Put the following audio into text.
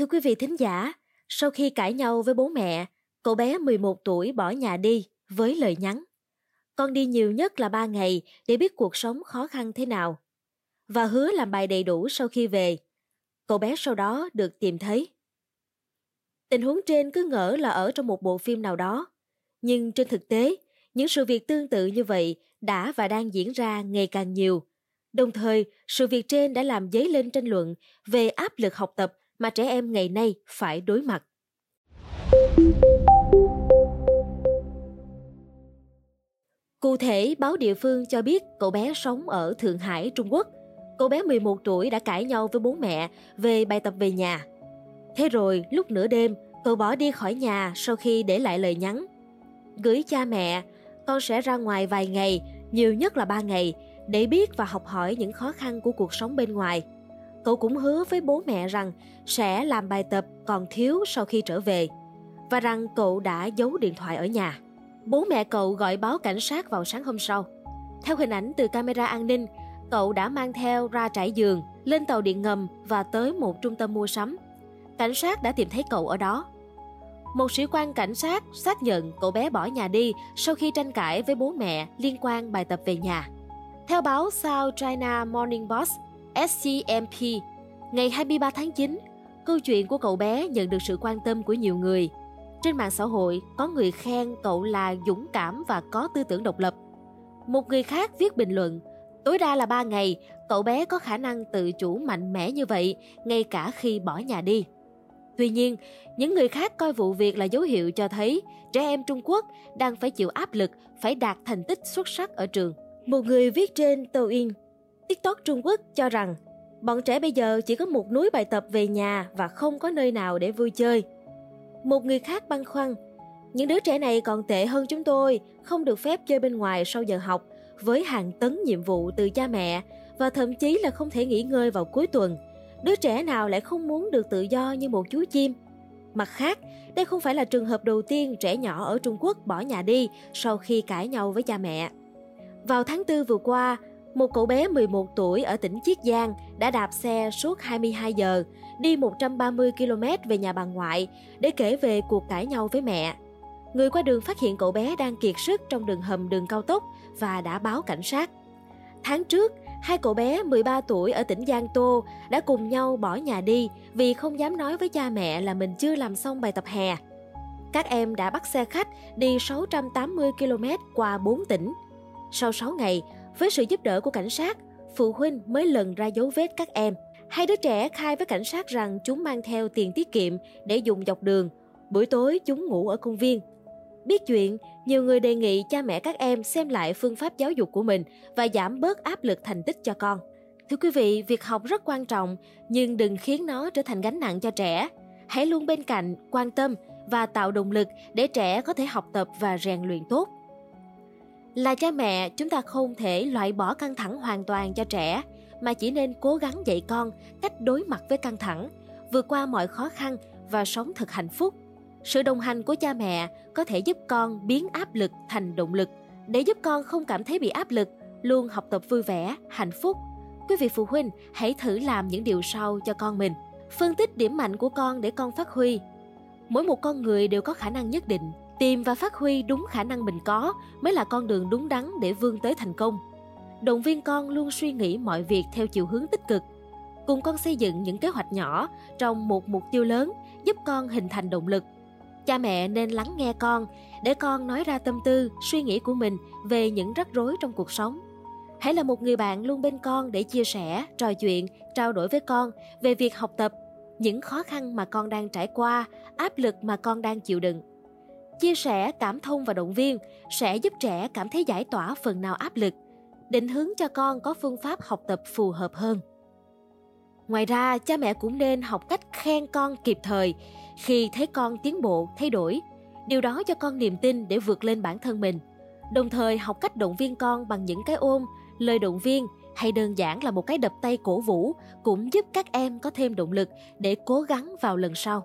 Thưa quý vị thính giả, sau khi cãi nhau với bố mẹ, cậu bé 11 tuổi bỏ nhà đi với lời nhắn. Con đi nhiều nhất là 3 ngày để biết cuộc sống khó khăn thế nào. Và hứa làm bài đầy đủ sau khi về. Cậu bé sau đó được tìm thấy. Tình huống trên cứ ngỡ là ở trong một bộ phim nào đó. Nhưng trên thực tế, những sự việc tương tự như vậy đã và đang diễn ra ngày càng nhiều. Đồng thời, sự việc trên đã làm dấy lên tranh luận về áp lực học tập mà trẻ em ngày nay phải đối mặt. Cụ thể, báo địa phương cho biết cậu bé sống ở Thượng Hải, Trung Quốc. Cậu bé 11 tuổi đã cãi nhau với bố mẹ về bài tập về nhà. Thế rồi, lúc nửa đêm, cậu bỏ đi khỏi nhà sau khi để lại lời nhắn. Gửi cha mẹ, con sẽ ra ngoài vài ngày, nhiều nhất là 3 ngày, để biết và học hỏi những khó khăn của cuộc sống bên ngoài. Cậu cũng hứa với bố mẹ rằng sẽ làm bài tập còn thiếu sau khi trở về và rằng cậu đã giấu điện thoại ở nhà. Bố mẹ cậu gọi báo cảnh sát vào sáng hôm sau. Theo hình ảnh từ camera an ninh, cậu đã mang theo ra trải giường, lên tàu điện ngầm và tới một trung tâm mua sắm. Cảnh sát đã tìm thấy cậu ở đó. Một sĩ quan cảnh sát xác nhận cậu bé bỏ nhà đi sau khi tranh cãi với bố mẹ liên quan bài tập về nhà. Theo báo South China Morning Post, SCMP, ngày 23 tháng 9, câu chuyện của cậu bé nhận được sự quan tâm của nhiều người. Trên mạng xã hội, có người khen cậu là dũng cảm và có tư tưởng độc lập. Một người khác viết bình luận, tối đa là 3 ngày, cậu bé có khả năng tự chủ mạnh mẽ như vậy, ngay cả khi bỏ nhà đi. Tuy nhiên, những người khác coi vụ việc là dấu hiệu cho thấy trẻ em Trung Quốc đang phải chịu áp lực phải đạt thành tích xuất sắc ở trường. Một người viết trên Douyin, TikTok Trung Quốc cho rằng bọn trẻ bây giờ chỉ có một núi bài tập về nhà và không có nơi nào để vui chơi. Một người khác băn khoăn, những đứa trẻ này còn tệ hơn chúng tôi, không được phép chơi bên ngoài sau giờ học với hàng tấn nhiệm vụ từ cha mẹ và thậm chí là không thể nghỉ ngơi vào cuối tuần. Đứa trẻ nào lại không muốn được tự do như một chú chim? Mặt khác, đây không phải là trường hợp đầu tiên trẻ nhỏ ở Trung Quốc bỏ nhà đi sau khi cãi nhau với cha mẹ. Vào tháng 4 vừa qua, một cậu bé 11 tuổi ở tỉnh Chiết Giang đã đạp xe suốt 22 giờ, đi 130 km về nhà bà ngoại để kể về cuộc cãi nhau với mẹ. Người qua đường phát hiện cậu bé đang kiệt sức trong đường hầm đường cao tốc và đã báo cảnh sát. Tháng trước, hai cậu bé 13 tuổi ở tỉnh Giang Tô đã cùng nhau bỏ nhà đi vì không dám nói với cha mẹ là mình chưa làm xong bài tập hè. Các em đã bắt xe khách đi 680 km qua 4 tỉnh. Sau 6 ngày, với sự giúp đỡ của cảnh sát, phụ huynh mới lần ra dấu vết các em. Hai đứa trẻ khai với cảnh sát rằng chúng mang theo tiền tiết kiệm để dùng dọc đường. Buổi tối chúng ngủ ở công viên. Biết chuyện, nhiều người đề nghị cha mẹ các em xem lại phương pháp giáo dục của mình và giảm bớt áp lực thành tích cho con. Thưa quý vị, việc học rất quan trọng, nhưng đừng khiến nó trở thành gánh nặng cho trẻ. Hãy luôn bên cạnh, quan tâm và tạo động lực để trẻ có thể học tập và rèn luyện tốt. Là cha mẹ, chúng ta không thể loại bỏ căng thẳng hoàn toàn cho trẻ, mà chỉ nên cố gắng dạy con cách đối mặt với căng thẳng, vượt qua mọi khó khăn và sống thật hạnh phúc. Sự đồng hành của cha mẹ có thể giúp con biến áp lực thành động lực để giúp con không cảm thấy bị áp lực, luôn học tập vui vẻ, hạnh phúc. Quý vị phụ huynh hãy thử làm những điều sau cho con mình. Phân tích điểm mạnh của con để con phát huy. Mỗi một con người đều có khả năng nhất định tìm và phát huy đúng khả năng mình có mới là con đường đúng đắn để vươn tới thành công. Động viên con luôn suy nghĩ mọi việc theo chiều hướng tích cực. Cùng con xây dựng những kế hoạch nhỏ trong một mục tiêu lớn, giúp con hình thành động lực. Cha mẹ nên lắng nghe con, để con nói ra tâm tư, suy nghĩ của mình về những rắc rối trong cuộc sống. Hãy là một người bạn luôn bên con để chia sẻ, trò chuyện, trao đổi với con về việc học tập, những khó khăn mà con đang trải qua, áp lực mà con đang chịu đựng chia sẻ cảm thông và động viên sẽ giúp trẻ cảm thấy giải tỏa phần nào áp lực, định hướng cho con có phương pháp học tập phù hợp hơn. Ngoài ra, cha mẹ cũng nên học cách khen con kịp thời khi thấy con tiến bộ, thay đổi. Điều đó cho con niềm tin để vượt lên bản thân mình. Đồng thời, học cách động viên con bằng những cái ôm, lời động viên hay đơn giản là một cái đập tay cổ vũ cũng giúp các em có thêm động lực để cố gắng vào lần sau.